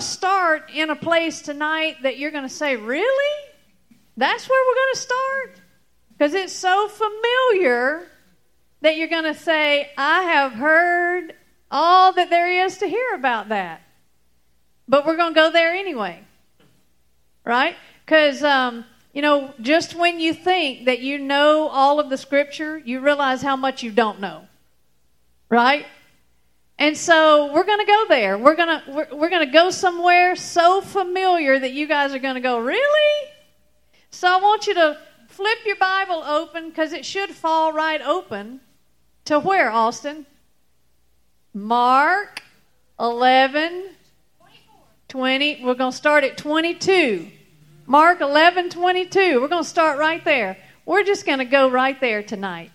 to start in a place tonight that you're going to say, Really? That's where we're going to start? Because it's so familiar that you're going to say, I have heard all that there is to hear about that. But we're going to go there anyway. Right? Because, um, you know, just when you think that you know all of the scripture, you realize how much you don't know. Right? And so we're going to go there. We're going to we're, we're going to go somewhere so familiar that you guys are going to go, "Really?" So I want you to flip your Bible open cuz it should fall right open to where, Austin? Mark 11 20. We're going to start at 22. Mark 11 22. We're going to start right there. We're just going to go right there tonight.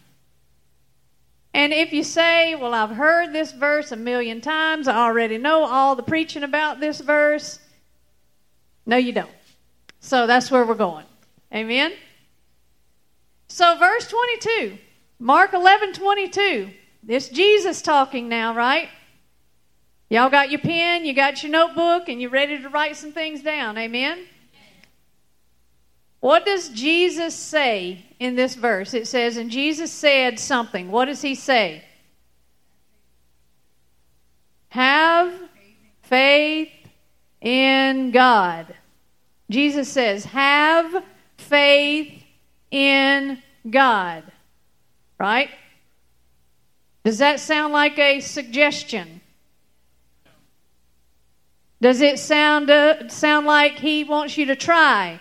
And if you say, Well, I've heard this verse a million times, I already know all the preaching about this verse, no, you don't. So that's where we're going. Amen? So, verse 22, Mark 11 22. This Jesus talking now, right? Y'all got your pen, you got your notebook, and you're ready to write some things down. Amen? What does Jesus say in this verse? It says, and Jesus said something. What does he say? Have faith in God. Jesus says, have faith in God. Right? Does that sound like a suggestion? Does it sound uh, sound like he wants you to try?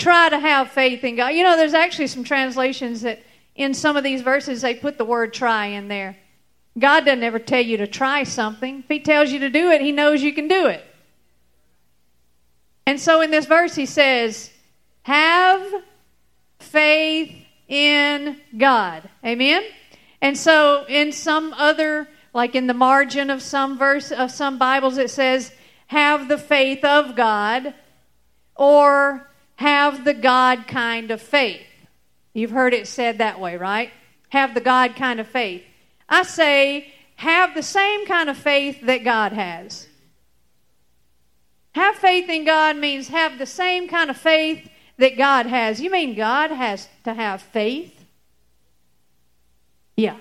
Try to have faith in God. You know, there's actually some translations that in some of these verses they put the word try in there. God doesn't ever tell you to try something. If He tells you to do it, He knows you can do it. And so in this verse, He says, Have faith in God. Amen? And so in some other, like in the margin of some verse of some Bibles, it says, Have the faith of God. Or have the God kind of faith. You've heard it said that way, right? Have the God kind of faith. I say, have the same kind of faith that God has. Have faith in God means have the same kind of faith that God has. You mean God has to have faith? Yeah.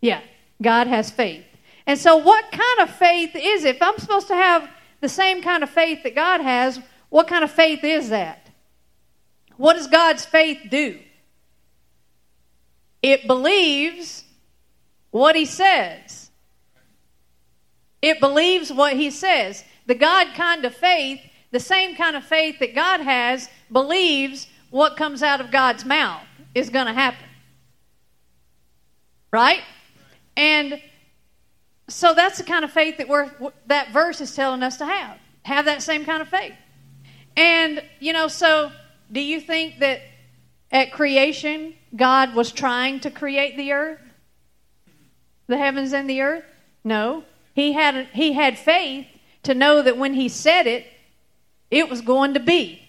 Yeah. God has faith. And so, what kind of faith is it? If I'm supposed to have the same kind of faith that God has, what kind of faith is that? What does God's faith do? It believes what He says. It believes what He says. The God kind of faith, the same kind of faith that God has, believes what comes out of God's mouth is going to happen. Right? And so that's the kind of faith that we're that verse is telling us to have. Have that same kind of faith. And you know, so do you think that at creation, God was trying to create the earth? The heavens and the earth? No. He had, he had faith to know that when he said it, it was going to be.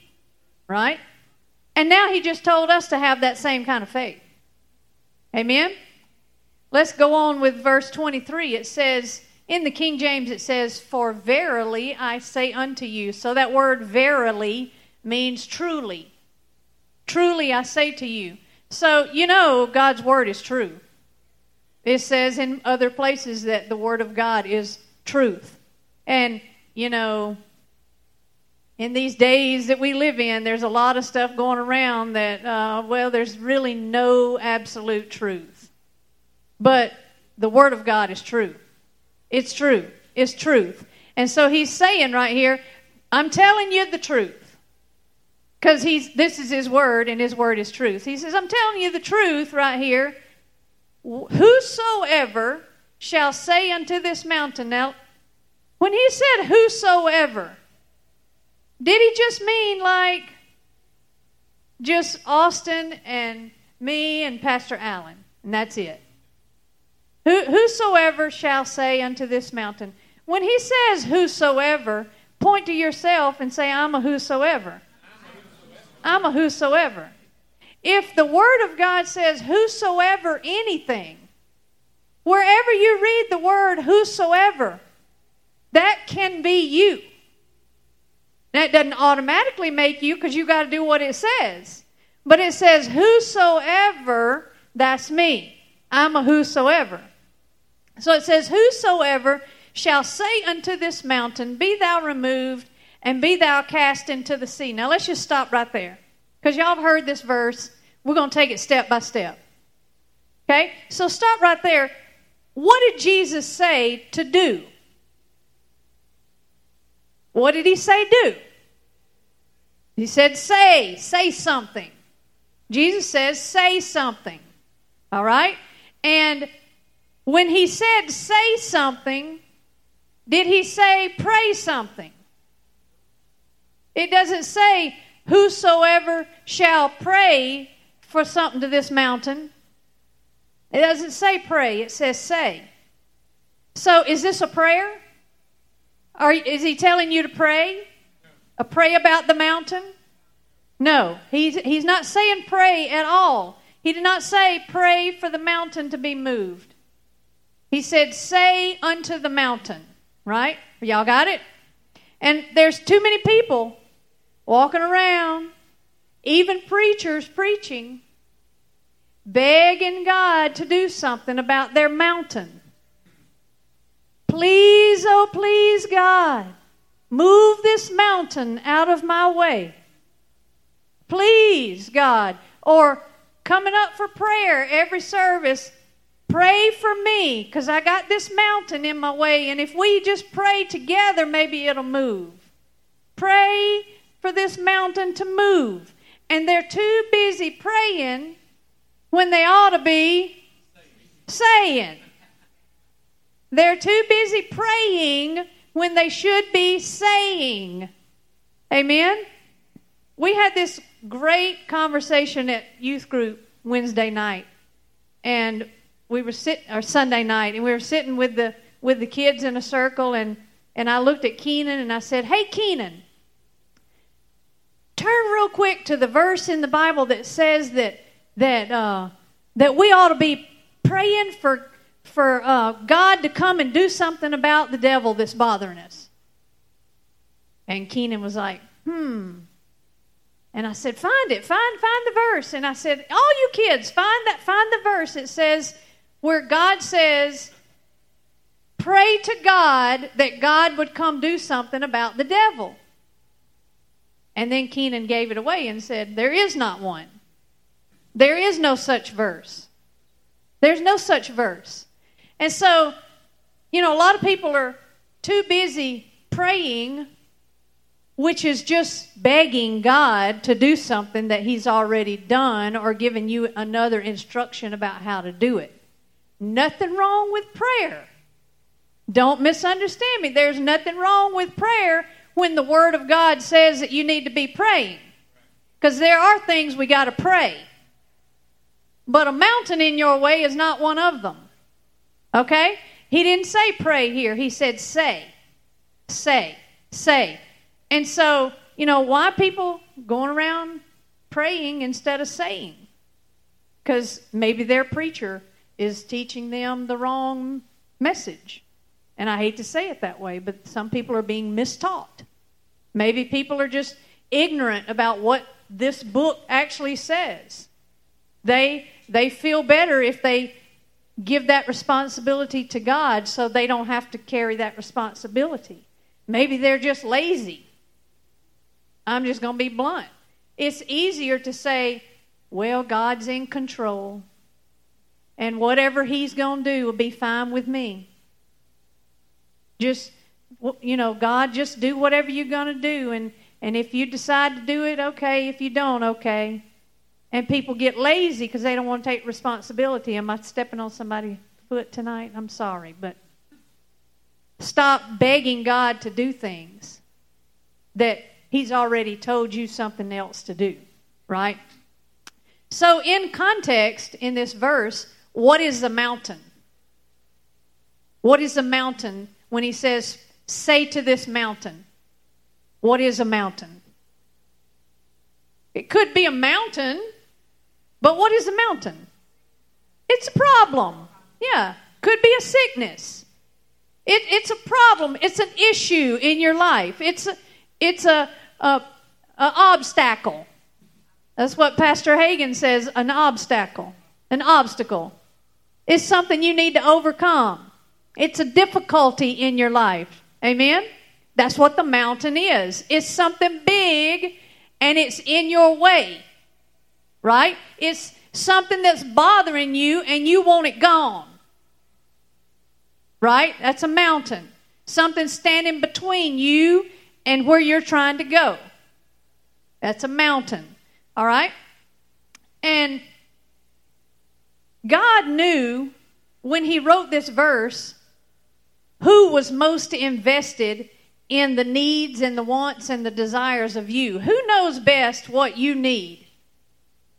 Right? And now he just told us to have that same kind of faith. Amen? Let's go on with verse 23. It says, in the King James, it says, For verily I say unto you. So that word verily means truly. Truly I say to you. So, you know, God's word is true. It says in other places that the word of God is truth. And, you know, in these days that we live in, there's a lot of stuff going around that, uh, well, there's really no absolute truth. But the Word of God is true. It's true. It's truth. And so he's saying right here, I'm telling you the truth. Because he's this is his word, and his word is truth. He says, I'm telling you the truth right here. Whosoever shall say unto this mountain. Now, when he said whosoever, did he just mean like just Austin and me and Pastor Allen? And that's it. Who, whosoever shall say unto this mountain. When he says whosoever, point to yourself and say, I'm a whosoever. I'm a whosoever. If the Word of God says whosoever anything, wherever you read the word whosoever, that can be you. That doesn't automatically make you because you got to do what it says. But it says, Whosoever, that's me. I'm a whosoever. So it says, Whosoever shall say unto this mountain, Be thou removed, and be thou cast into the sea. Now let's just stop right there. Because y'all have heard this verse. We're going to take it step by step. Okay? So stop right there. What did Jesus say to do? What did he say do? He said, say, say something. Jesus says, say something. All right? And when he said, say something, did he say, pray something? It doesn't say, whosoever shall pray for something to this mountain. It doesn't say pray, it says say. So is this a prayer? Are, is he telling you to pray? A pray about the mountain? No, he's, he's not saying pray at all. He did not say pray for the mountain to be moved. He said, say unto the mountain, right? Y'all got it? And there's too many people walking around, even preachers preaching, begging God to do something about their mountain. Please, oh, please, God, move this mountain out of my way. Please, God. Or coming up for prayer every service, pray for me because I got this mountain in my way. And if we just pray together, maybe it'll move. Pray for this mountain to move. And they're too busy praying when they ought to be saying. They're too busy praying when they should be saying. Amen? We had this great conversation at youth group Wednesday night. And we were sitting, or Sunday night, and we were sitting with the, with the kids in a circle. And, and I looked at Keenan and I said, Hey, Keenan, turn real quick to the verse in the Bible that says that, that, uh, that we ought to be praying for for uh, God to come and do something about the devil that's bothering us. And Keenan was like, hmm. And I said, find it, find, find the verse. And I said, all you kids, find that, find the verse. It says where God says, pray to God that God would come do something about the devil. And then Keenan gave it away and said, There is not one. There is no such verse. There's no such verse. And so, you know, a lot of people are too busy praying, which is just begging God to do something that He's already done or giving you another instruction about how to do it. Nothing wrong with prayer. Don't misunderstand me. There's nothing wrong with prayer when the Word of God says that you need to be praying. Because there are things we got to pray. But a mountain in your way is not one of them. Okay? He didn't say pray here. He said say. Say. Say. And so, you know, why people going around praying instead of saying? Because maybe their preacher is teaching them the wrong message. And I hate to say it that way, but some people are being mistaught. Maybe people are just ignorant about what this book actually says. They they feel better if they give that responsibility to God so they don't have to carry that responsibility. Maybe they're just lazy. I'm just going to be blunt. It's easier to say, well, God's in control, and whatever He's going to do will be fine with me. Just, you know, God, just do whatever you're going to do, and, and if you decide to do it, okay. If you don't, okay. And people get lazy because they don't want to take responsibility. Am I stepping on somebody's foot tonight? I'm sorry, but stop begging God to do things that He's already told you something else to do, right? So, in context, in this verse, what is the mountain? What is the mountain when He says, say to this mountain? What is a mountain? It could be a mountain but what is a mountain? It's a problem. Yeah. Could be a sickness. It, it's a problem. It's an issue in your life. It's a, it's a, a, a obstacle. That's what Pastor Hagin says an obstacle. An obstacle. It's something you need to overcome. It's a difficulty in your life. Amen? That's what the mountain is. It's something big and it's in your way. Right? It's something that's bothering you and you want it gone. Right? That's a mountain. Something standing between you and where you're trying to go. That's a mountain. All right? And God knew when He wrote this verse who was most invested in the needs and the wants and the desires of you. Who knows best what you need?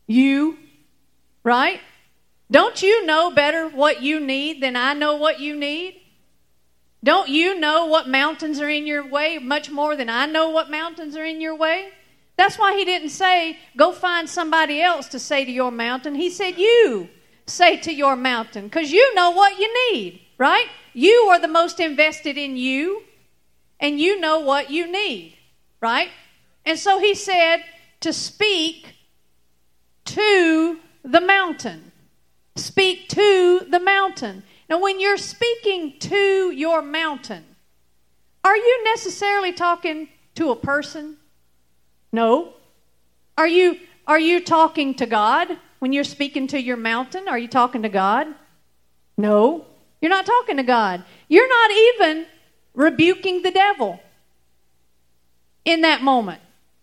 You, right? Don't you know better what you need than I know what you need? Don't you know what mountains are in your way much more than I know what mountains are in your way? That's why he didn't say, go find somebody else to say to your mountain. He said, you say to your mountain, because you know what you need, right? You are the most invested in you, and you know what you need, right? And so he said to speak to the mountain. Speak to the mountain. Now, when you're speaking to your mountain, are you necessarily talking to a person? No. Are you are you talking to God when you're speaking to your mountain? Are you talking to God? No. You're not talking to God. You're not even rebuking the devil in that moment.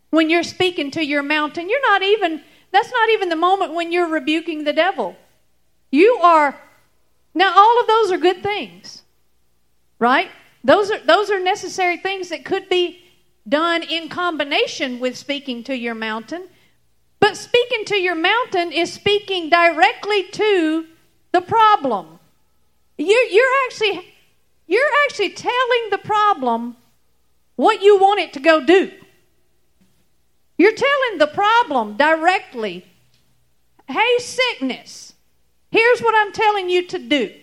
When you're speaking to your mountain, you're not even that's not even the moment when you're rebuking the devil. You are now all of those are good things. Right? Those are those are necessary things that could be done in combination with speaking to your mountain. But speaking to your mountain is speaking directly to the problem. You're, you're actually you're actually telling the problem what you want it to go do. You're telling the problem directly, hey, sickness, here's what I'm telling you to do.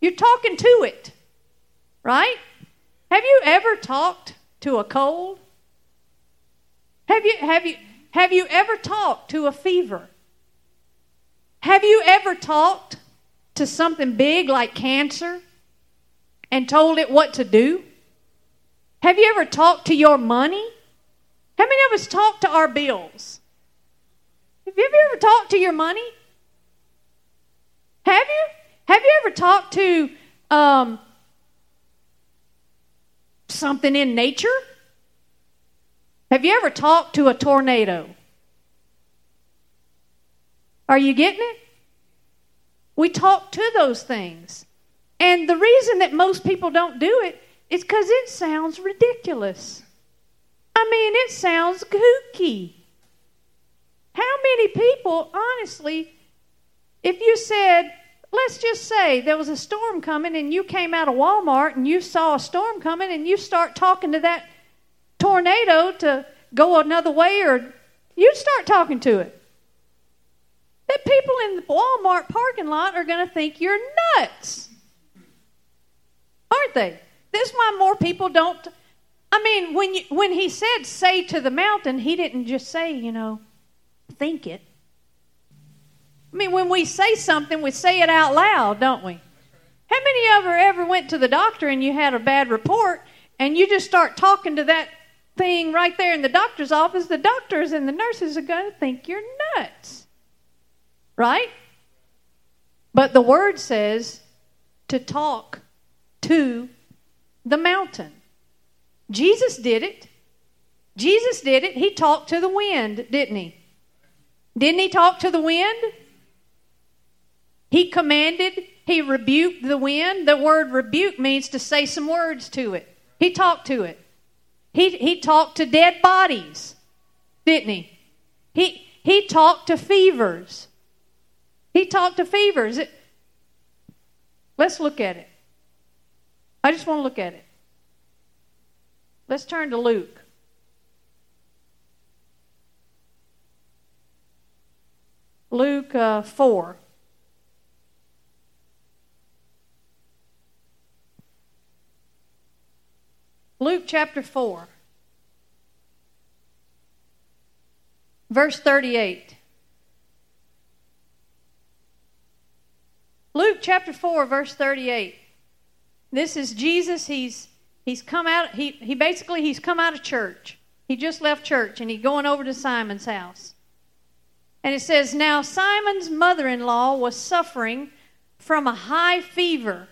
You're talking to it, right? Have you ever talked to a cold? Have you, have you, have you ever talked to a fever? Have you ever talked to something big like cancer and told it what to do? Have you ever talked to your money? How many of us talk to our bills? Have you ever talked to your money? Have you? Have you ever talked to um, something in nature? Have you ever talked to a tornado? Are you getting it? We talk to those things. And the reason that most people don't do it is because it sounds ridiculous. I mean, it sounds kooky. How many people, honestly, if you said, let's just say there was a storm coming and you came out of Walmart and you saw a storm coming and you start talking to that tornado to go another way or you'd start talking to it. That people in the Walmart parking lot are going to think you're nuts. Aren't they? This is why more people don't. I mean, when, you, when he said say to the mountain, he didn't just say, you know, think it. I mean, when we say something, we say it out loud, don't we? How many of you ever went to the doctor and you had a bad report and you just start talking to that thing right there in the doctor's office? The doctors and the nurses are going to think you're nuts. Right? But the word says to talk to the mountain. Jesus did it. Jesus did it. He talked to the wind, didn't he? Didn't he talk to the wind? He commanded, he rebuked the wind. The word rebuke means to say some words to it. He talked to it. He, he talked to dead bodies, didn't he? He, he talked to fevers. He talked to fevers. It, let's look at it. I just want to look at it. Let's turn to Luke. Luke uh, 4. Luke chapter 4. verse 38. Luke chapter 4, verse 38. This is Jesus. He's he's come out he, he basically he's come out of church. He just left church and he's going over to Simon's house. And it says, Now Simon's mother in law was suffering from a high fever.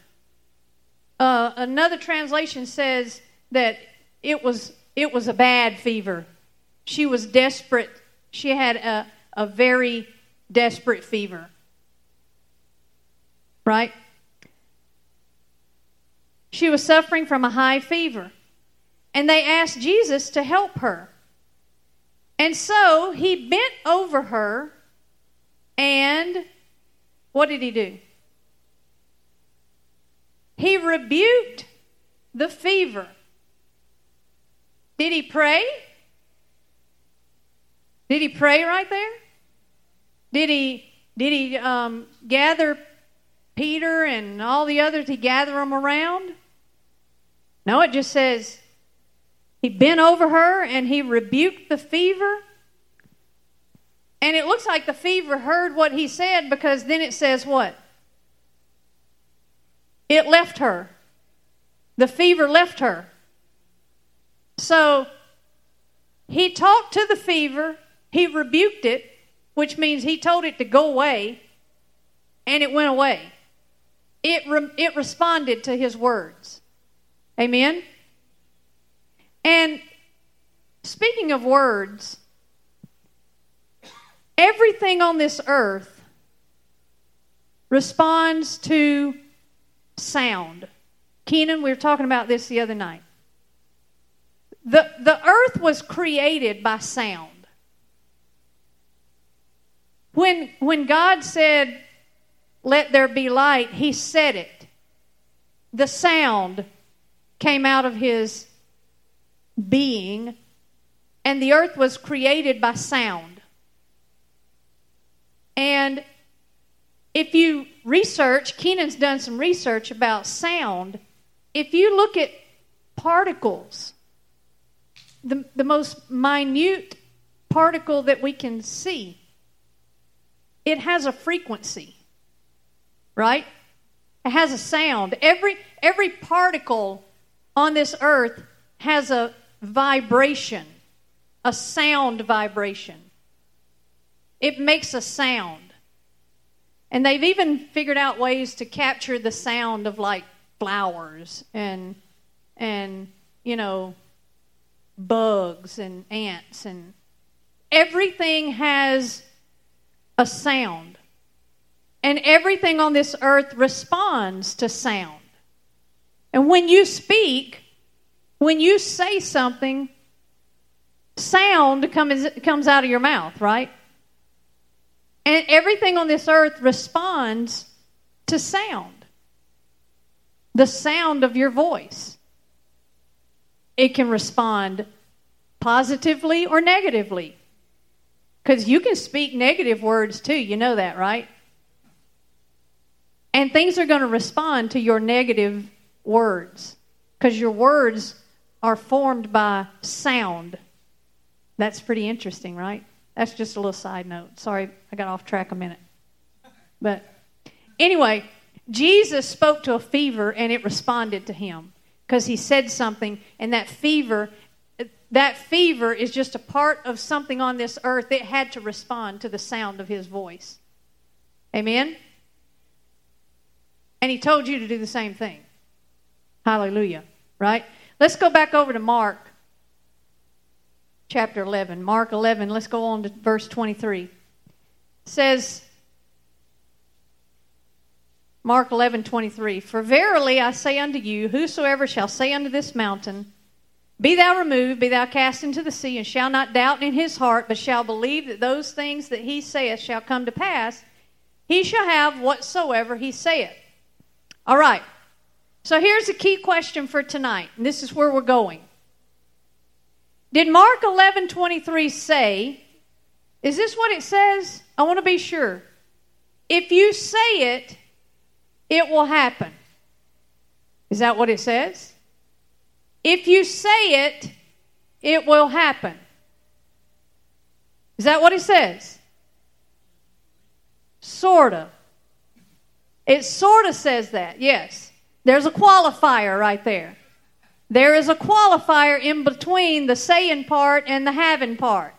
Uh, another translation says that it was it was a bad fever. She was desperate. She had a, a very desperate fever. Right? She was suffering from a high fever. And they asked Jesus to help her. And so he bent over her and what did he do? He rebuked the fever. Did he pray? Did he pray right there? Did he did he um, gather Peter and all the others? He gather them around? No, it just says he bent over her and he rebuked the fever. And it looks like the fever heard what he said because then it says what? It left her. The fever left her. So he talked to the fever, he rebuked it, which means he told it to go away, and it went away. It, re- it responded to his words. Amen? And speaking of words, everything on this earth responds to sound. Keenan, we were talking about this the other night. The, the earth was created by sound. When, when God said, Let there be light, He said it. The sound came out of His being, and the earth was created by sound. And if you research, Keenan's done some research about sound. If you look at particles, the, the most minute particle that we can see, it has a frequency, right? It has a sound. Every, every particle on this earth has a vibration, a sound vibration. It makes a sound. And they've even figured out ways to capture the sound of like flowers and and you know bugs and ants and everything has a sound. And everything on this earth responds to sound. And when you speak, when you say something, sound comes, comes out of your mouth, right? And everything on this earth responds to sound the sound of your voice. It can respond positively or negatively. Because you can speak negative words too, you know that, right? And things are going to respond to your negative words. Because your words are formed by sound. That's pretty interesting, right? That's just a little side note. Sorry, I got off track a minute. But anyway, Jesus spoke to a fever and it responded to him because he said something, and that fever. That fever is just a part of something on this earth. It had to respond to the sound of his voice. Amen? And he told you to do the same thing. Hallelujah. Right? Let's go back over to Mark chapter 11. Mark 11, let's go on to verse 23. It says, Mark 11, 23, For verily I say unto you, whosoever shall say unto this mountain, Be thou removed, be thou cast into the sea, and shall not doubt in his heart, but shall believe that those things that he saith shall come to pass, he shall have whatsoever he saith. All right. So here's a key question for tonight, and this is where we're going. Did Mark 11:23 say, is this what it says? I want to be sure. If you say it, it will happen. Is that what it says? If you say it, it will happen. Is that what it says? Sort of. It sort of says that, yes. There's a qualifier right there. There is a qualifier in between the saying part and the having part.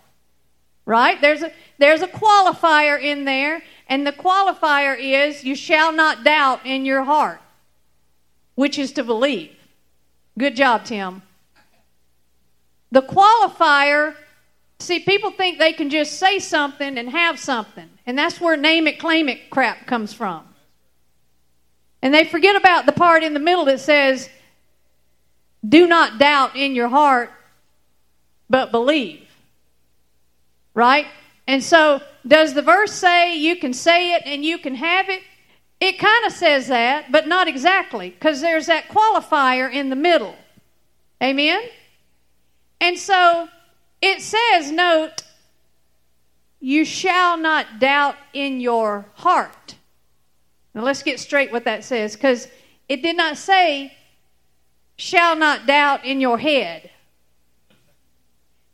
Right? There's a, there's a qualifier in there, and the qualifier is you shall not doubt in your heart, which is to believe. Good job, Tim. The qualifier, see, people think they can just say something and have something, and that's where name it, claim it crap comes from. And they forget about the part in the middle that says, do not doubt in your heart, but believe. Right? And so, does the verse say you can say it and you can have it? It kind of says that, but not exactly, because there's that qualifier in the middle. Amen? And so, it says, note, you shall not doubt in your heart. Now let's get straight what that says, because it did not say, shall not doubt in your head.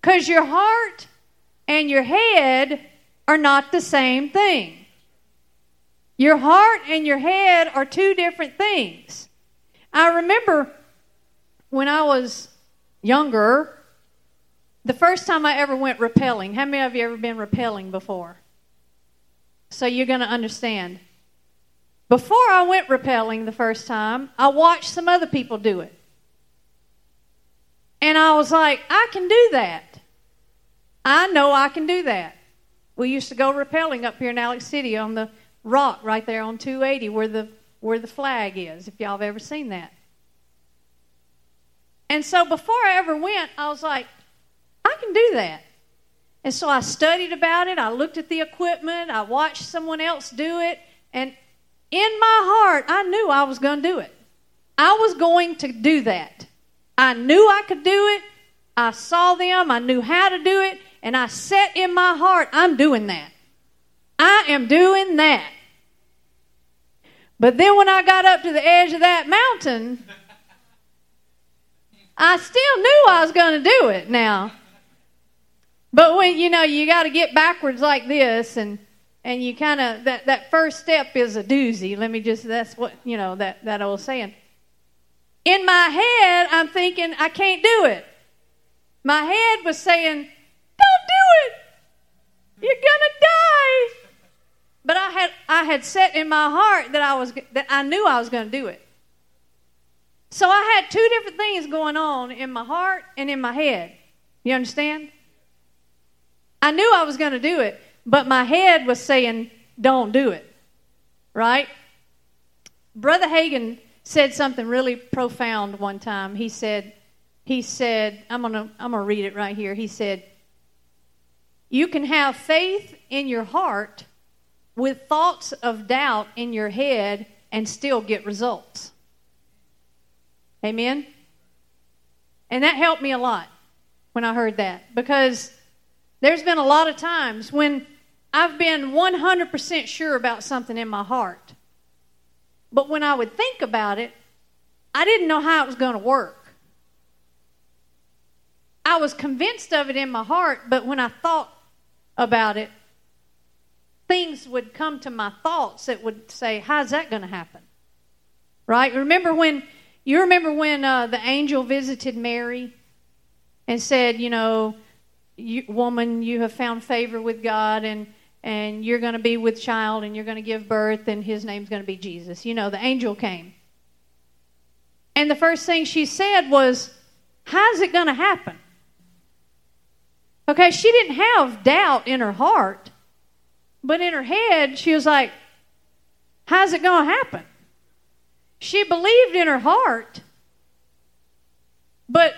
Because your heart and your head are not the same thing. Your heart and your head are two different things. I remember when I was younger, the first time I ever went rappelling. How many of you ever been rappelling before? So you're going to understand. Before I went rappelling the first time, I watched some other people do it. And I was like, I can do that. I know I can do that. We used to go rappelling up here in Alex City on the rock right there on 280 where the where the flag is, if y'all have ever seen that. And so before I ever went, I was like, I can do that. And so I studied about it. I looked at the equipment. I watched someone else do it. And in my heart, I knew I was going to do it. I was going to do that. I knew I could do it. I saw them. I knew how to do it. And I set in my heart, I'm doing that. I am doing that. But then when I got up to the edge of that mountain, I still knew I was going to do it now. But when, you know, you got to get backwards like this and and you kind of that that first step is a doozy. Let me just that's what you know that that old saying. In my head, I'm thinking I can't do it. My head was saying, "Don't do it. You're gonna die." But I had I had set in my heart that I was that I knew I was to do it. So I had two different things going on in my heart and in my head. You understand? I knew I was to do it, but my head was saying, don't do it. Right? Brother Hagin said something really profound one time. He said, he said, I'm gonna I'm gonna read it right here. He said, You can have faith in your heart with thoughts of doubt in your head and still get results. Amen? And that helped me a lot when I heard that because there's been a lot of times when I've been 100% sure about something in my heart. But when I would think about it, I didn't know how it was going to work. I was convinced of it in my heart, but when I thought about it, things would come to my thoughts that would say, How's that going to happen? Right? Remember when you remember when uh, the angel visited Mary and said, You know, you, woman, you have found favor with God, and and you're going to be with child, and you're going to give birth, and his name's going to be Jesus. You know, the angel came. And the first thing she said was, How's it going to happen? Okay, she didn't have doubt in her heart, but in her head, she was like, How's it going to happen? She believed in her heart, but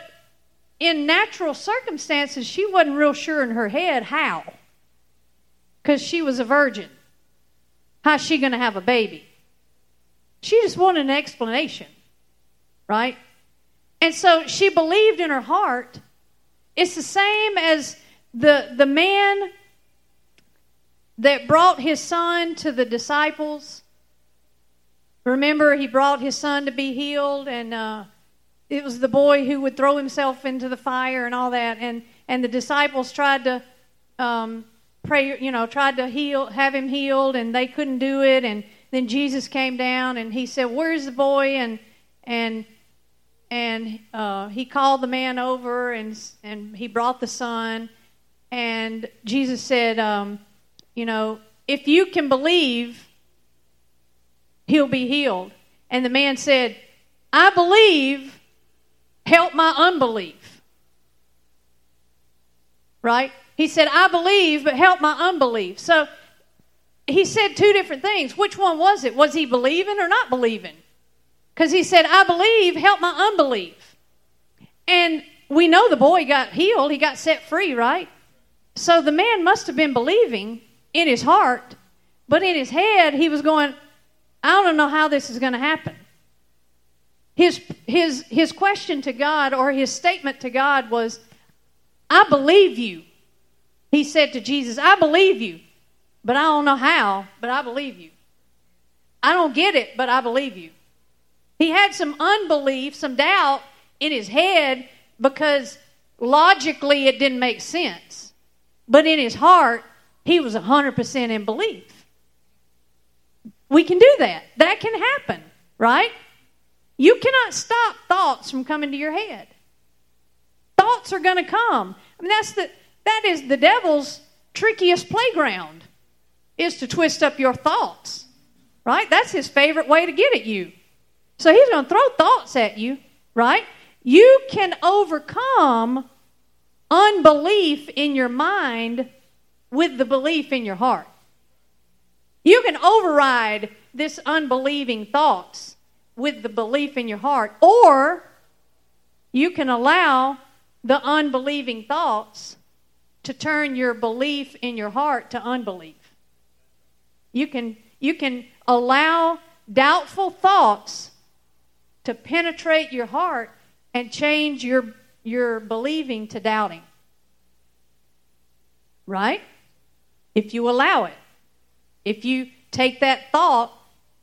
in natural circumstances, she wasn't real sure in her head how. Because she was a virgin. How's she going to have a baby? She just wanted an explanation, right? And so she believed in her heart. It's the same as the, the man that brought his son to the disciples. Remember, he brought his son to be healed, and uh, it was the boy who would throw himself into the fire and all that. And, and the disciples tried to um, pray, you know, tried to heal, have him healed, and they couldn't do it. And then Jesus came down and he said, "Where's the boy?" And and and uh, he called the man over and and he brought the son. And Jesus said, um, "You know, if you can believe, he'll be healed." And the man said, "I believe. Help my unbelief." Right? He said, I believe, but help my unbelief. So he said two different things. Which one was it? Was he believing or not believing? Because he said, I believe, help my unbelief. And we know the boy got healed, he got set free, right? So the man must have been believing in his heart, but in his head, he was going, I don't know how this is going to happen. His, his, his question to God or his statement to God was, I believe you. He said to Jesus, I believe you, but I don't know how, but I believe you. I don't get it, but I believe you. He had some unbelief, some doubt in his head because logically it didn't make sense. But in his heart, he was 100% in belief. We can do that. That can happen, right? You cannot stop thoughts from coming to your head. Thoughts are going to come. I mean, that's the that is the devil's trickiest playground, is to twist up your thoughts. Right? That's his favorite way to get at you. So he's going to throw thoughts at you, right? You can overcome unbelief in your mind with the belief in your heart. You can override this unbelieving thoughts with the belief in your heart, or you can allow the unbelieving thoughts to turn your belief in your heart to unbelief. You can, you can allow doubtful thoughts to penetrate your heart and change your, your believing to doubting. Right? If you allow it. If you take that thought,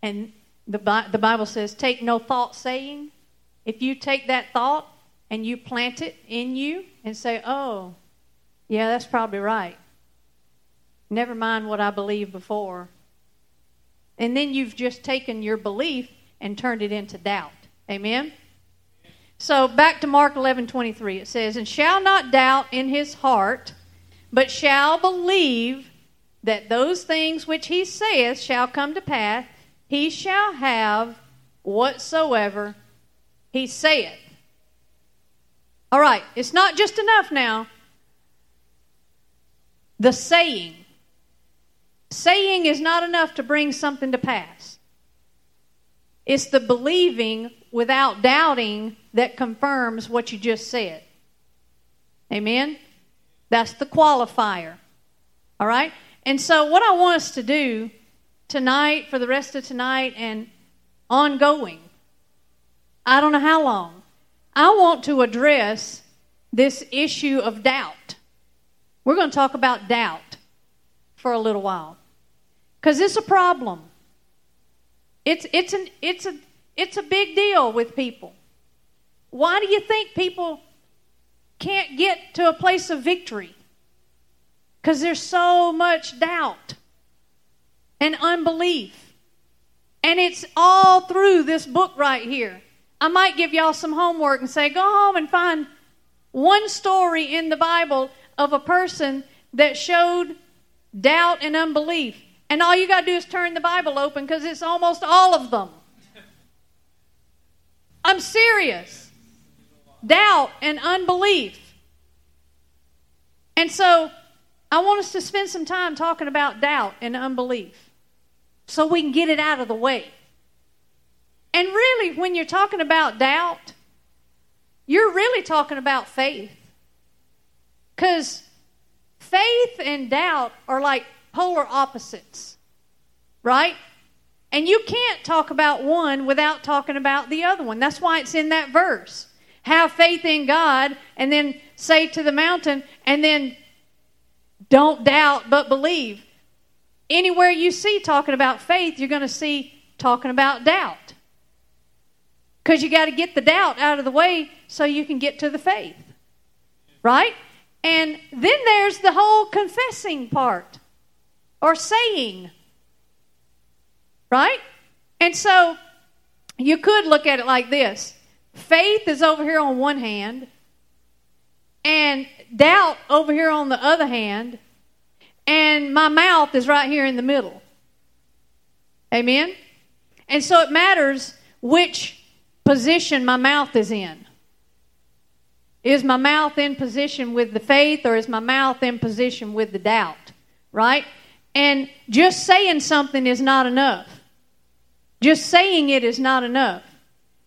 and the, the Bible says, take no thought saying. If you take that thought and you plant it in you and say, oh, yeah, that's probably right. Never mind what I believed before. And then you've just taken your belief and turned it into doubt. Amen? So back to Mark 11 23. It says, And shall not doubt in his heart, but shall believe that those things which he saith shall come to pass, he shall have whatsoever he saith. All right, it's not just enough now the saying. Saying is not enough to bring something to pass. It's the believing without doubting that confirms what you just said. Amen? That's the qualifier. All right? And so, what I want us to do tonight, for the rest of tonight, and ongoing, I don't know how long, I want to address this issue of doubt. We're going to talk about doubt for a little while because it's a problem. It's, it's, an, it's, a, it's a big deal with people. Why do you think people can't get to a place of victory? Because there's so much doubt and unbelief. And it's all through this book right here. I might give y'all some homework and say, go home and find one story in the Bible of a person that showed doubt and unbelief. And all you got to do is turn the Bible open because it's almost all of them. I'm serious. Doubt and unbelief. And so I want us to spend some time talking about doubt and unbelief so we can get it out of the way. And really, when you're talking about doubt, you're really talking about faith. Because faith and doubt are like polar opposites, right? And you can't talk about one without talking about the other one. That's why it's in that verse. Have faith in God, and then say to the mountain, and then don't doubt but believe. Anywhere you see talking about faith, you're going to see talking about doubt. Because you got to get the doubt out of the way so you can get to the faith. Right? And then there's the whole confessing part or saying. Right? And so you could look at it like this faith is over here on one hand, and doubt over here on the other hand, and my mouth is right here in the middle. Amen? And so it matters which position my mouth is in. Is my mouth in position with the faith or is my mouth in position with the doubt? Right? And just saying something is not enough. Just saying it is not enough.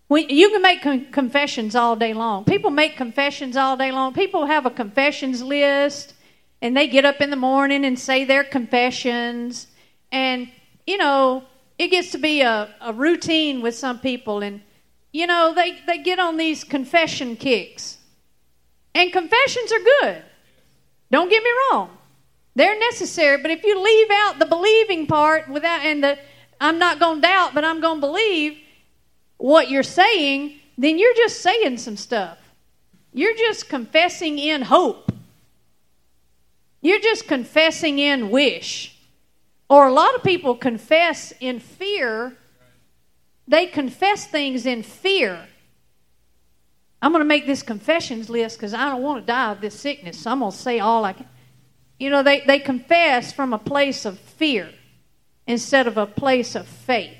You can make con- confessions all day long. People make confessions all day long. People have a confessions list and they get up in the morning and say their confessions. And, you know, it gets to be a, a routine with some people. And, you know, they, they get on these confession kicks. And confessions are good. Don't get me wrong. They're necessary, but if you leave out the believing part without and the I'm not going to doubt, but I'm going to believe what you're saying, then you're just saying some stuff. You're just confessing in hope. You're just confessing in wish. Or a lot of people confess in fear. They confess things in fear. I'm going to make this confessions list because I don't want to die of this sickness. So I'm going to say all I can. You know, they, they confess from a place of fear instead of a place of faith.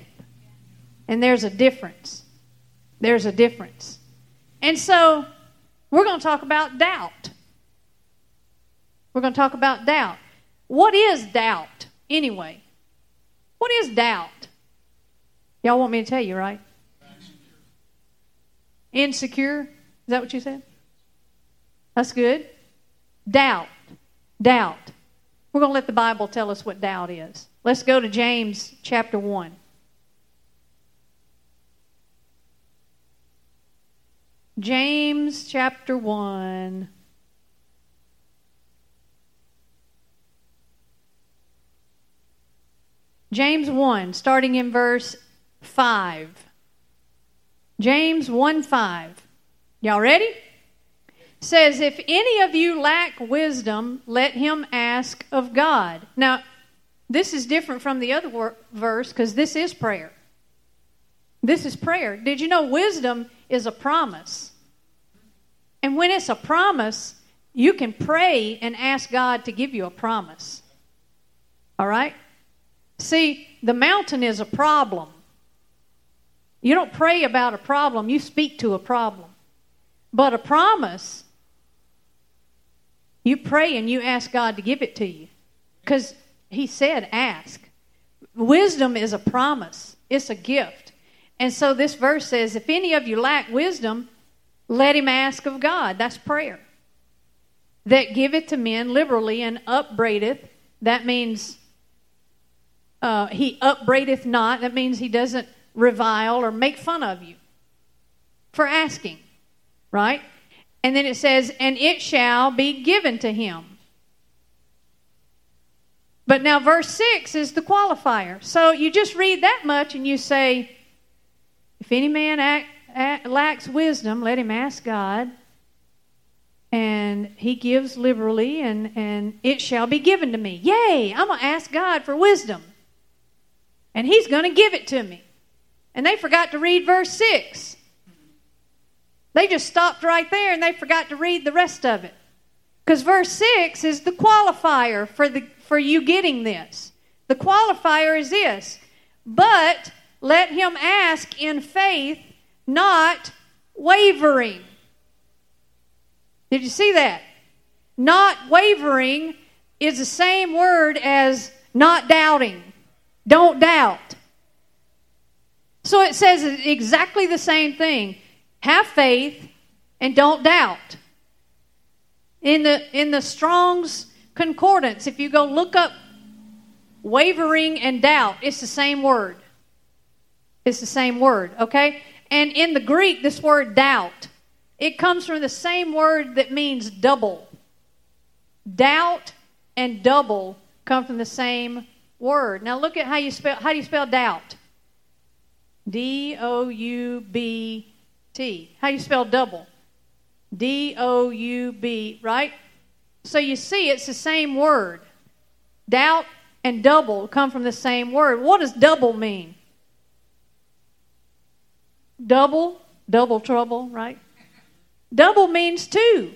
And there's a difference. There's a difference. And so we're going to talk about doubt. We're going to talk about doubt. What is doubt anyway? What is doubt? Y'all want me to tell you, right? Insecure. Is that what you said? That's good. Doubt. Doubt. We're going to let the Bible tell us what doubt is. Let's go to James chapter 1. James chapter 1. James 1, starting in verse 5. James 1 5. Y'all ready? Says, If any of you lack wisdom, let him ask of God. Now, this is different from the other wor- verse because this is prayer. This is prayer. Did you know wisdom is a promise? And when it's a promise, you can pray and ask God to give you a promise. All right? See, the mountain is a problem. You don't pray about a problem, you speak to a problem. But a promise, you pray and you ask God to give it to you. Because he said, ask. Wisdom is a promise, it's a gift. And so this verse says, if any of you lack wisdom, let him ask of God. That's prayer. That giveth to men liberally and upbraideth. That means uh, he upbraideth not. That means he doesn't revile or make fun of you for asking, right? And then it says, and it shall be given to him. But now, verse 6 is the qualifier. So you just read that much and you say, If any man act, act, lacks wisdom, let him ask God. And he gives liberally, and, and it shall be given to me. Yay! I'm going to ask God for wisdom. And he's going to give it to me. And they forgot to read verse 6. They just stopped right there and they forgot to read the rest of it. Because verse 6 is the qualifier for the for you getting this. The qualifier is this but let him ask in faith, not wavering. Did you see that? Not wavering is the same word as not doubting. Don't doubt. So it says exactly the same thing. Have faith and don't doubt. In the in the Strong's concordance, if you go look up wavering and doubt, it's the same word. It's the same word, okay? And in the Greek, this word doubt, it comes from the same word that means double. Doubt and double come from the same word. Now look at how you spell how do you spell doubt? D O U B T. How you spell double? D O U B, right? So you see, it's the same word. Doubt and double come from the same word. What does double mean? Double, double trouble, right? Double means two.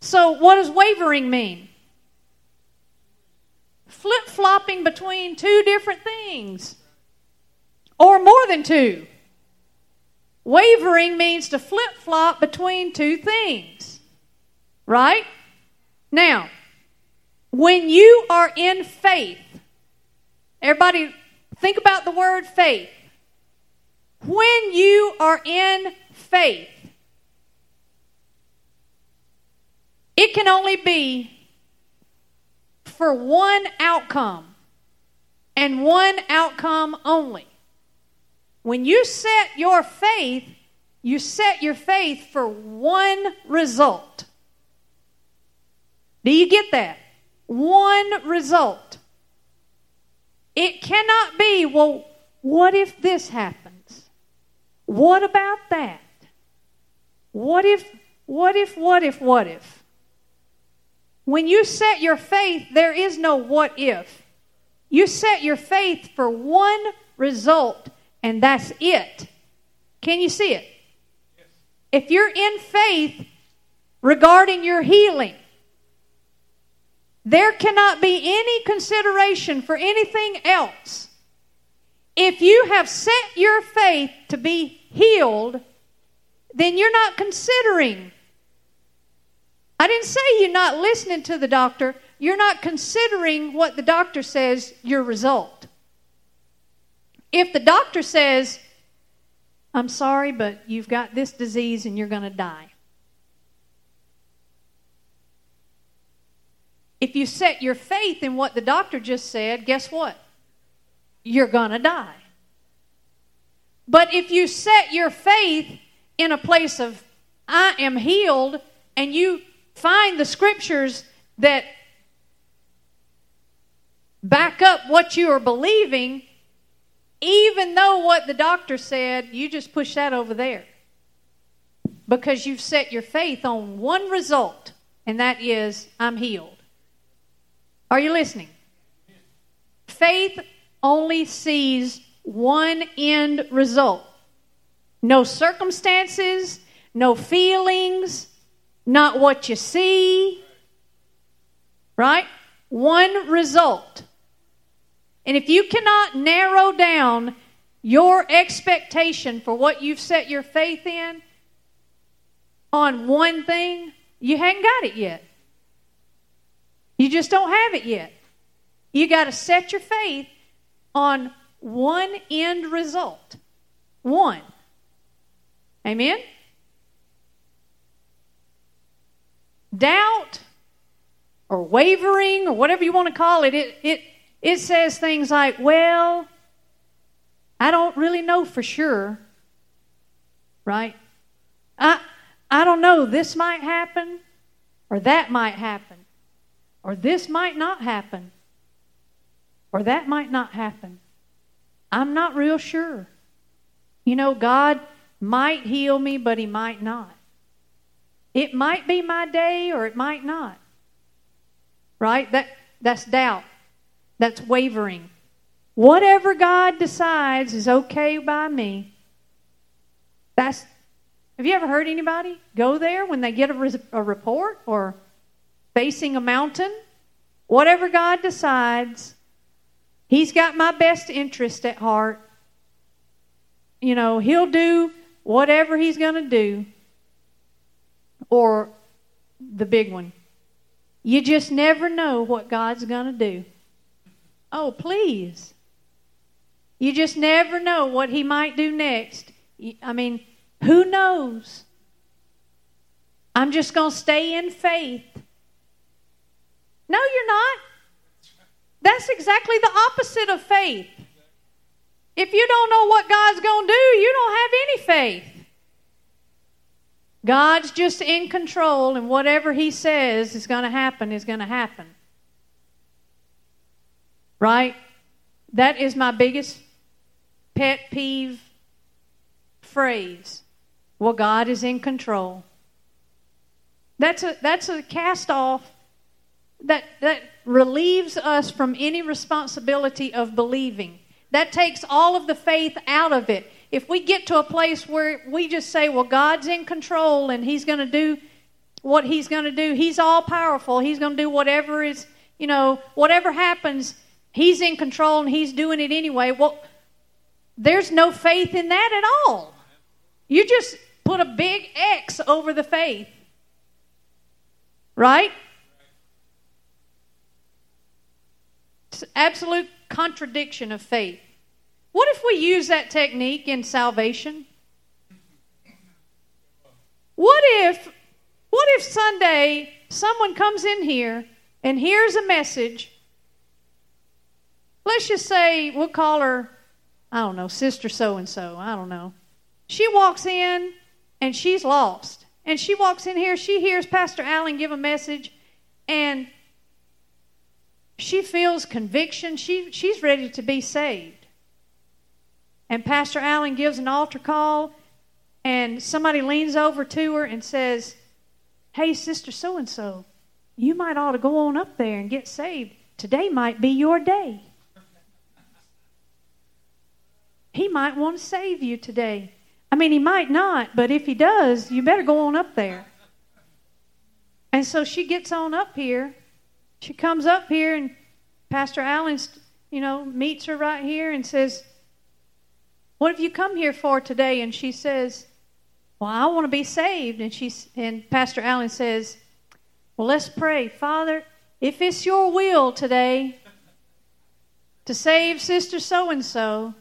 So what does wavering mean? Flip flopping between two different things, or more than two. Wavering means to flip flop between two things. Right? Now, when you are in faith, everybody think about the word faith. When you are in faith, it can only be for one outcome and one outcome only. When you set your faith, you set your faith for one result. Do you get that? One result. It cannot be, well, what if this happens? What about that? What if, what if, what if, what if? When you set your faith, there is no what if. You set your faith for one result, and that's it. Can you see it? Yes. If you're in faith regarding your healing, there cannot be any consideration for anything else. If you have set your faith to be healed, then you're not considering. I didn't say you're not listening to the doctor. You're not considering what the doctor says your result. If the doctor says, I'm sorry, but you've got this disease and you're going to die. If you set your faith in what the doctor just said, guess what? You're going to die. But if you set your faith in a place of, I am healed, and you find the scriptures that back up what you are believing, even though what the doctor said, you just push that over there. Because you've set your faith on one result, and that is, I'm healed. Are you listening? Faith only sees one end result. No circumstances, no feelings, not what you see. Right? One result. And if you cannot narrow down your expectation for what you've set your faith in on one thing, you haven't got it yet. You just don't have it yet. You got to set your faith on one end result. One. Amen? Doubt or wavering or whatever you want to call it, it, it, it says things like, well, I don't really know for sure. Right? I, I don't know. This might happen or that might happen. Or this might not happen. Or that might not happen. I'm not real sure. You know, God might heal me, but He might not. It might be my day or it might not. Right? That, that's doubt. That's wavering. Whatever God decides is okay by me. That's have you ever heard anybody go there when they get a, a report or facing a mountain, whatever God decides, He's got my best interest at heart. You know, He'll do whatever He's going to do. Or the big one. You just never know what God's going to do. Oh, please. You just never know what He might do next. I mean, who knows? I'm just going to stay in faith no, you're not. That's exactly the opposite of faith. If you don't know what God's going to do, you don't have any faith. God's just in control, and whatever He says is going to happen is going to happen. Right? That is my biggest pet peeve phrase. Well, God is in control. That's a that's a cast off that that relieves us from any responsibility of believing. That takes all of the faith out of it. If we get to a place where we just say, "Well, God's in control and he's going to do what he's going to do. He's all powerful. He's going to do whatever is, you know, whatever happens, he's in control and he's doing it anyway." Well, there's no faith in that at all. You just put a big X over the faith. Right? It's absolute contradiction of faith. What if we use that technique in salvation? What if what if Sunday someone comes in here and hears a message? Let's just say we'll call her I don't know, sister so and so, I don't know. She walks in and she's lost. And she walks in here, she hears Pastor Allen give a message, and she feels conviction. She, she's ready to be saved. And Pastor Allen gives an altar call, and somebody leans over to her and says, Hey, Sister so and so, you might ought to go on up there and get saved. Today might be your day. He might want to save you today. I mean, he might not, but if he does, you better go on up there. And so she gets on up here. She comes up here, and Pastor Allen, you know, meets her right here and says, What have you come here for today? And she says, Well, I want to be saved. And, she's, and Pastor Allen says, Well, let's pray. Father, if it's your will today to save Sister so and so,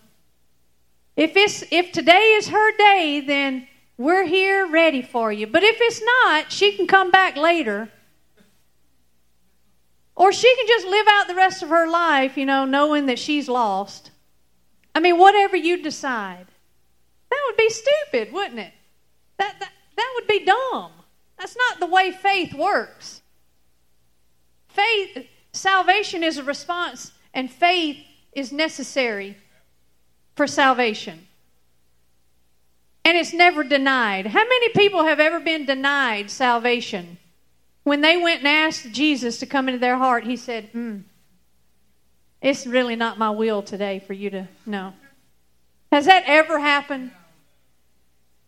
if it's if today is her day, then we're here ready for you. But if it's not, she can come back later. Or she can just live out the rest of her life, you know, knowing that she's lost. I mean, whatever you decide. That would be stupid, wouldn't it? That, that, that would be dumb. That's not the way faith works. Faith, salvation is a response, and faith is necessary for salvation. And it's never denied. How many people have ever been denied salvation? When they went and asked Jesus to come into their heart, he said, hmm, It's really not my will today for you to know. Has that ever happened?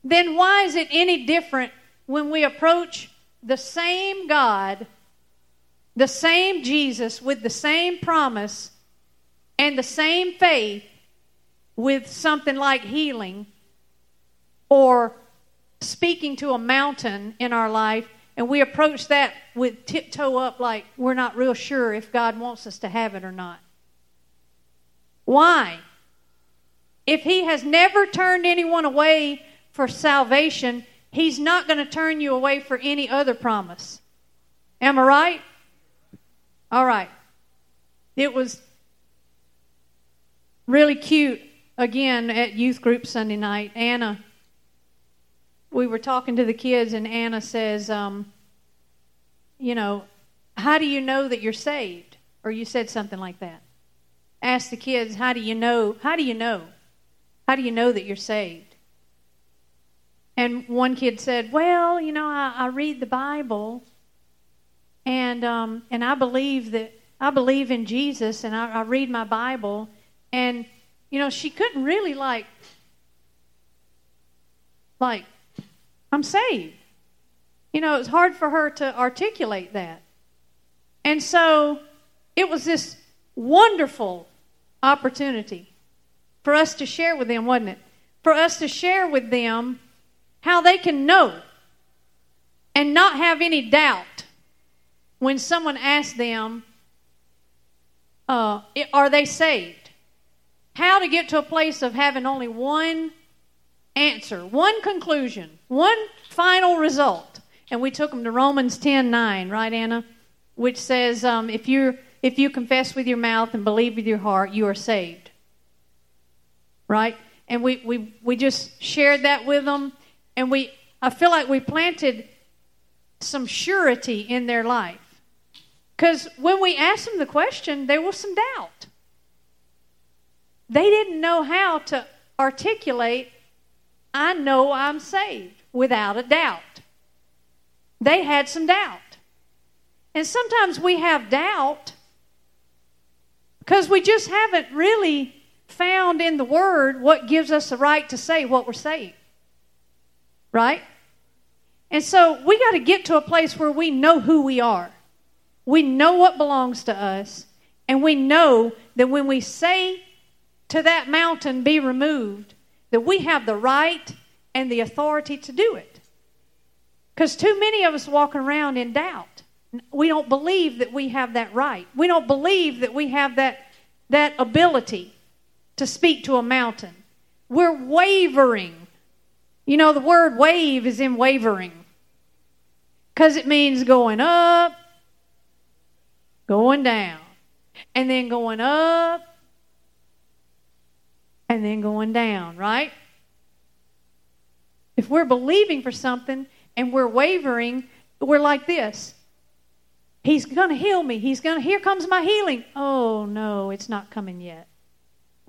Then why is it any different when we approach the same God, the same Jesus, with the same promise and the same faith, with something like healing or speaking to a mountain in our life, and we approach that with tiptoe up like we're not real sure if God wants us to have it or not. Why? If He has never turned anyone away for salvation, He's not going to turn you away for any other promise. Am I right? All right. It was really cute again at youth group Sunday night. Anna, we were talking to the kids, and Anna says, um, You know, how do you know that you're saved? Or you said something like that. Ask the kids, How do you know? How do you know? How do you know that you're saved? And one kid said, Well, you know, I, I read the Bible, and, um, and I believe that. I believe in Jesus and I, I read my Bible and you know, she couldn't really like, like, I'm saved. You know, it was hard for her to articulate that. And so it was this wonderful opportunity for us to share with them, wasn't it? For us to share with them how they can know and not have any doubt when someone asks them, uh, Are they saved? How to get to a place of having only one answer, one conclusion, one final result. And we took them to Romans 10 9, right, Anna? Which says, um, if, you if you confess with your mouth and believe with your heart, you are saved. Right? And we, we, we just shared that with them. And we, I feel like we planted some surety in their life. Because when we asked them the question, there was some doubt. They didn't know how to articulate, I know I'm saved, without a doubt. they had some doubt. And sometimes we have doubt because we just haven't really found in the Word what gives us the right to say what we're saying. Right? And so we got to get to a place where we know who we are. We know what belongs to us. And we know that when we say to that mountain, be removed, that we have the right and the authority to do it. Because too many of us walking around in doubt. We don't believe that we have that right. We don't believe that we have that, that ability to speak to a mountain. We're wavering. You know, the word wave is in wavering because it means going up, going down, and then going up, and then going down, right? If we're believing for something and we're wavering, we're like this. He's going to heal me. He's going to, here comes my healing. Oh, no, it's not coming yet.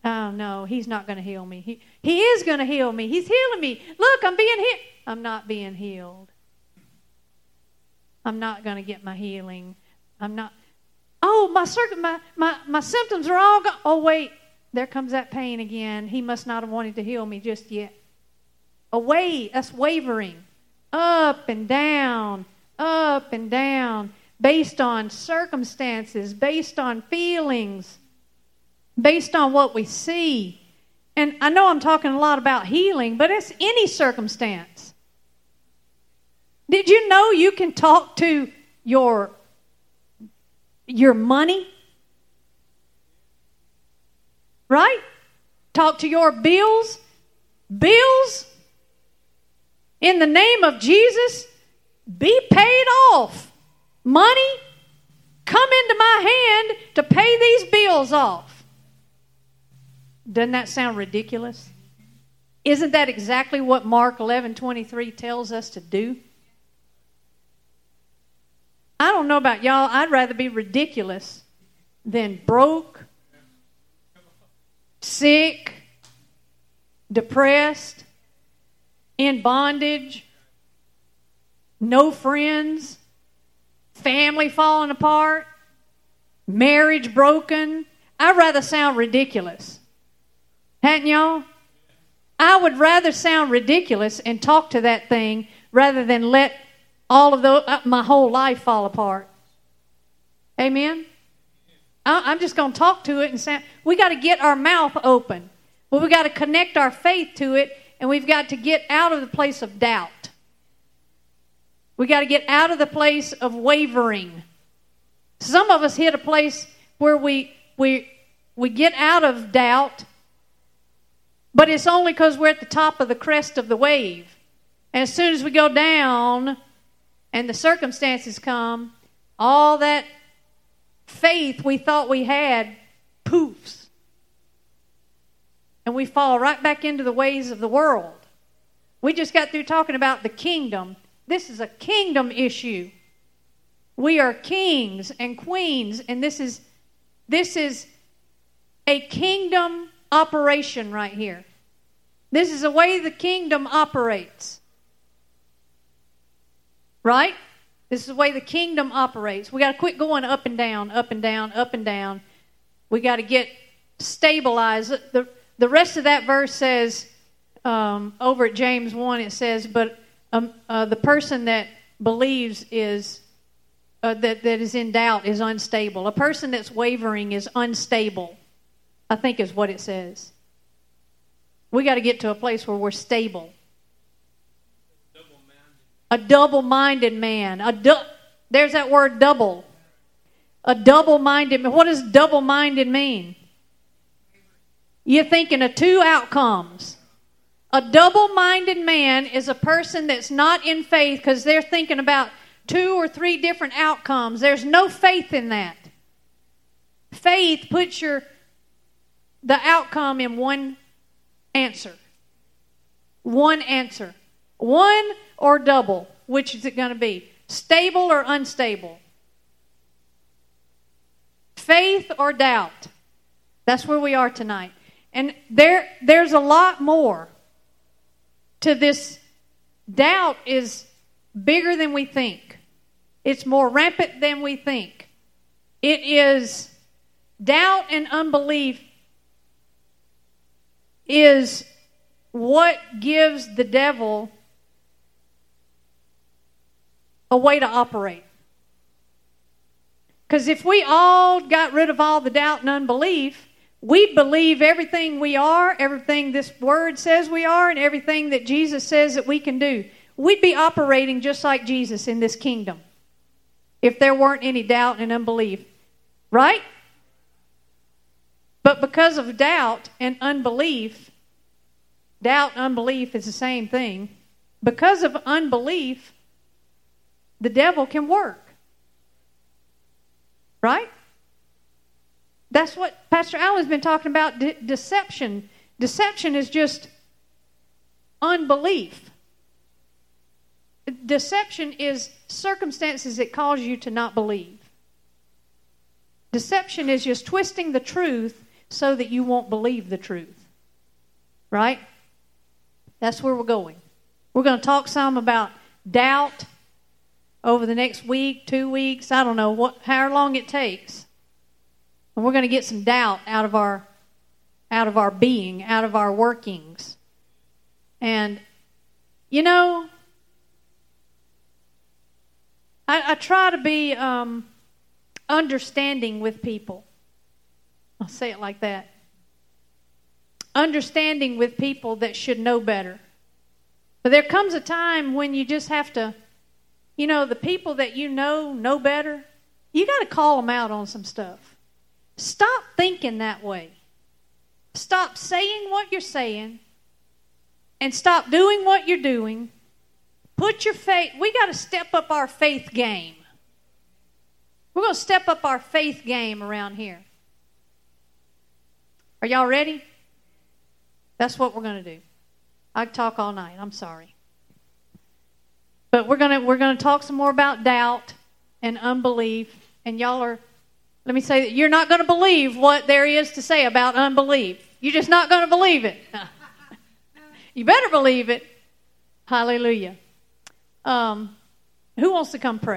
Oh, no, he's not going to heal me. He, he is going to heal me. He's healing me. Look, I'm being healed. I'm not being healed. I'm not going to get my healing. I'm not. Oh, my, circuit, my, my, my symptoms are all gone. Oh, wait, there comes that pain again. He must not have wanted to heal me just yet. Away, us wavering, up and down, up and down, based on circumstances, based on feelings based on what we see. And I know I'm talking a lot about healing, but it's any circumstance. Did you know you can talk to your your money? Right? Talk to your bills. Bills in the name of Jesus be paid off. Money come into my hand to pay these bills off. Doesn't that sound ridiculous? Isn't that exactly what Mark 11 23 tells us to do? I don't know about y'all. I'd rather be ridiculous than broke, sick, depressed, in bondage, no friends, family falling apart, marriage broken. I'd rather sound ridiculous Hadn't y'all? I would rather sound ridiculous and talk to that thing rather than let all of the, uh, my whole life fall apart. Amen? Uh, I, am just going to talk to it and say, we got to get our mouth open. Well, we got to connect our faith to it, and we've got to get out of the place of doubt. We got to get out of the place of wavering. Some of us hit a place where we, we, we get out of doubt but it's only because we're at the top of the crest of the wave. And as soon as we go down and the circumstances come, all that faith we thought we had poofs. And we fall right back into the ways of the world. We just got through talking about the kingdom. This is a kingdom issue. We are kings and queens, and this is this is a kingdom operation right here. This is the way the kingdom operates. Right? This is the way the kingdom operates. We got to quit going up and down, up and down, up and down. We got to get stabilized. The, the rest of that verse says, um, over at James 1, it says, but um, uh, the person that believes is, uh, that, that is in doubt is unstable. A person that's wavering is unstable. I think is what it says. We got to get to a place where we're stable. A double minded man. A du- There's that word double. A double minded man. What does double minded mean? You're thinking of two outcomes. A double minded man is a person that's not in faith because they're thinking about two or three different outcomes. There's no faith in that. Faith puts your the outcome in one answer. One answer. One or double. Which is it going to be? Stable or unstable? Faith or doubt? That's where we are tonight. And there, there's a lot more to this. Doubt is bigger than we think. It's more rampant than we think. It is doubt and unbelief is what gives the devil a way to operate. Because if we all got rid of all the doubt and unbelief, we believe everything we are, everything this word says we are, and everything that Jesus says that we can do. We'd be operating just like Jesus in this kingdom if there weren't any doubt and unbelief. Right? But because of doubt and unbelief, doubt and unbelief is the same thing. Because of unbelief, the devil can work. Right? That's what Pastor Allen's been talking about de- deception. Deception is just unbelief. Deception is circumstances that cause you to not believe. Deception is just twisting the truth so that you won't believe the truth. Right? That's where we're going. We're going to talk some about doubt over the next week, two weeks, I don't know what how long it takes. And we're going to get some doubt out of our out of our being, out of our workings. And you know, I, I try to be um, understanding with people. I'll say it like that. Understanding with people that should know better. But there comes a time when you just have to, you know, the people that you know know better, you got to call them out on some stuff. Stop thinking that way. Stop saying what you're saying and stop doing what you're doing. Put your faith, we got to step up our faith game. We're going to step up our faith game around here. Are y'all ready? That's what we're going to do. I talk all night. I'm sorry. But we're to we're to talk some more about doubt and unbelief and y'all are let me say that you're not to believe what there is to say about unbelief. You're just not to believe it. you better believe it. Hallelujah. Um, who wants to come pray?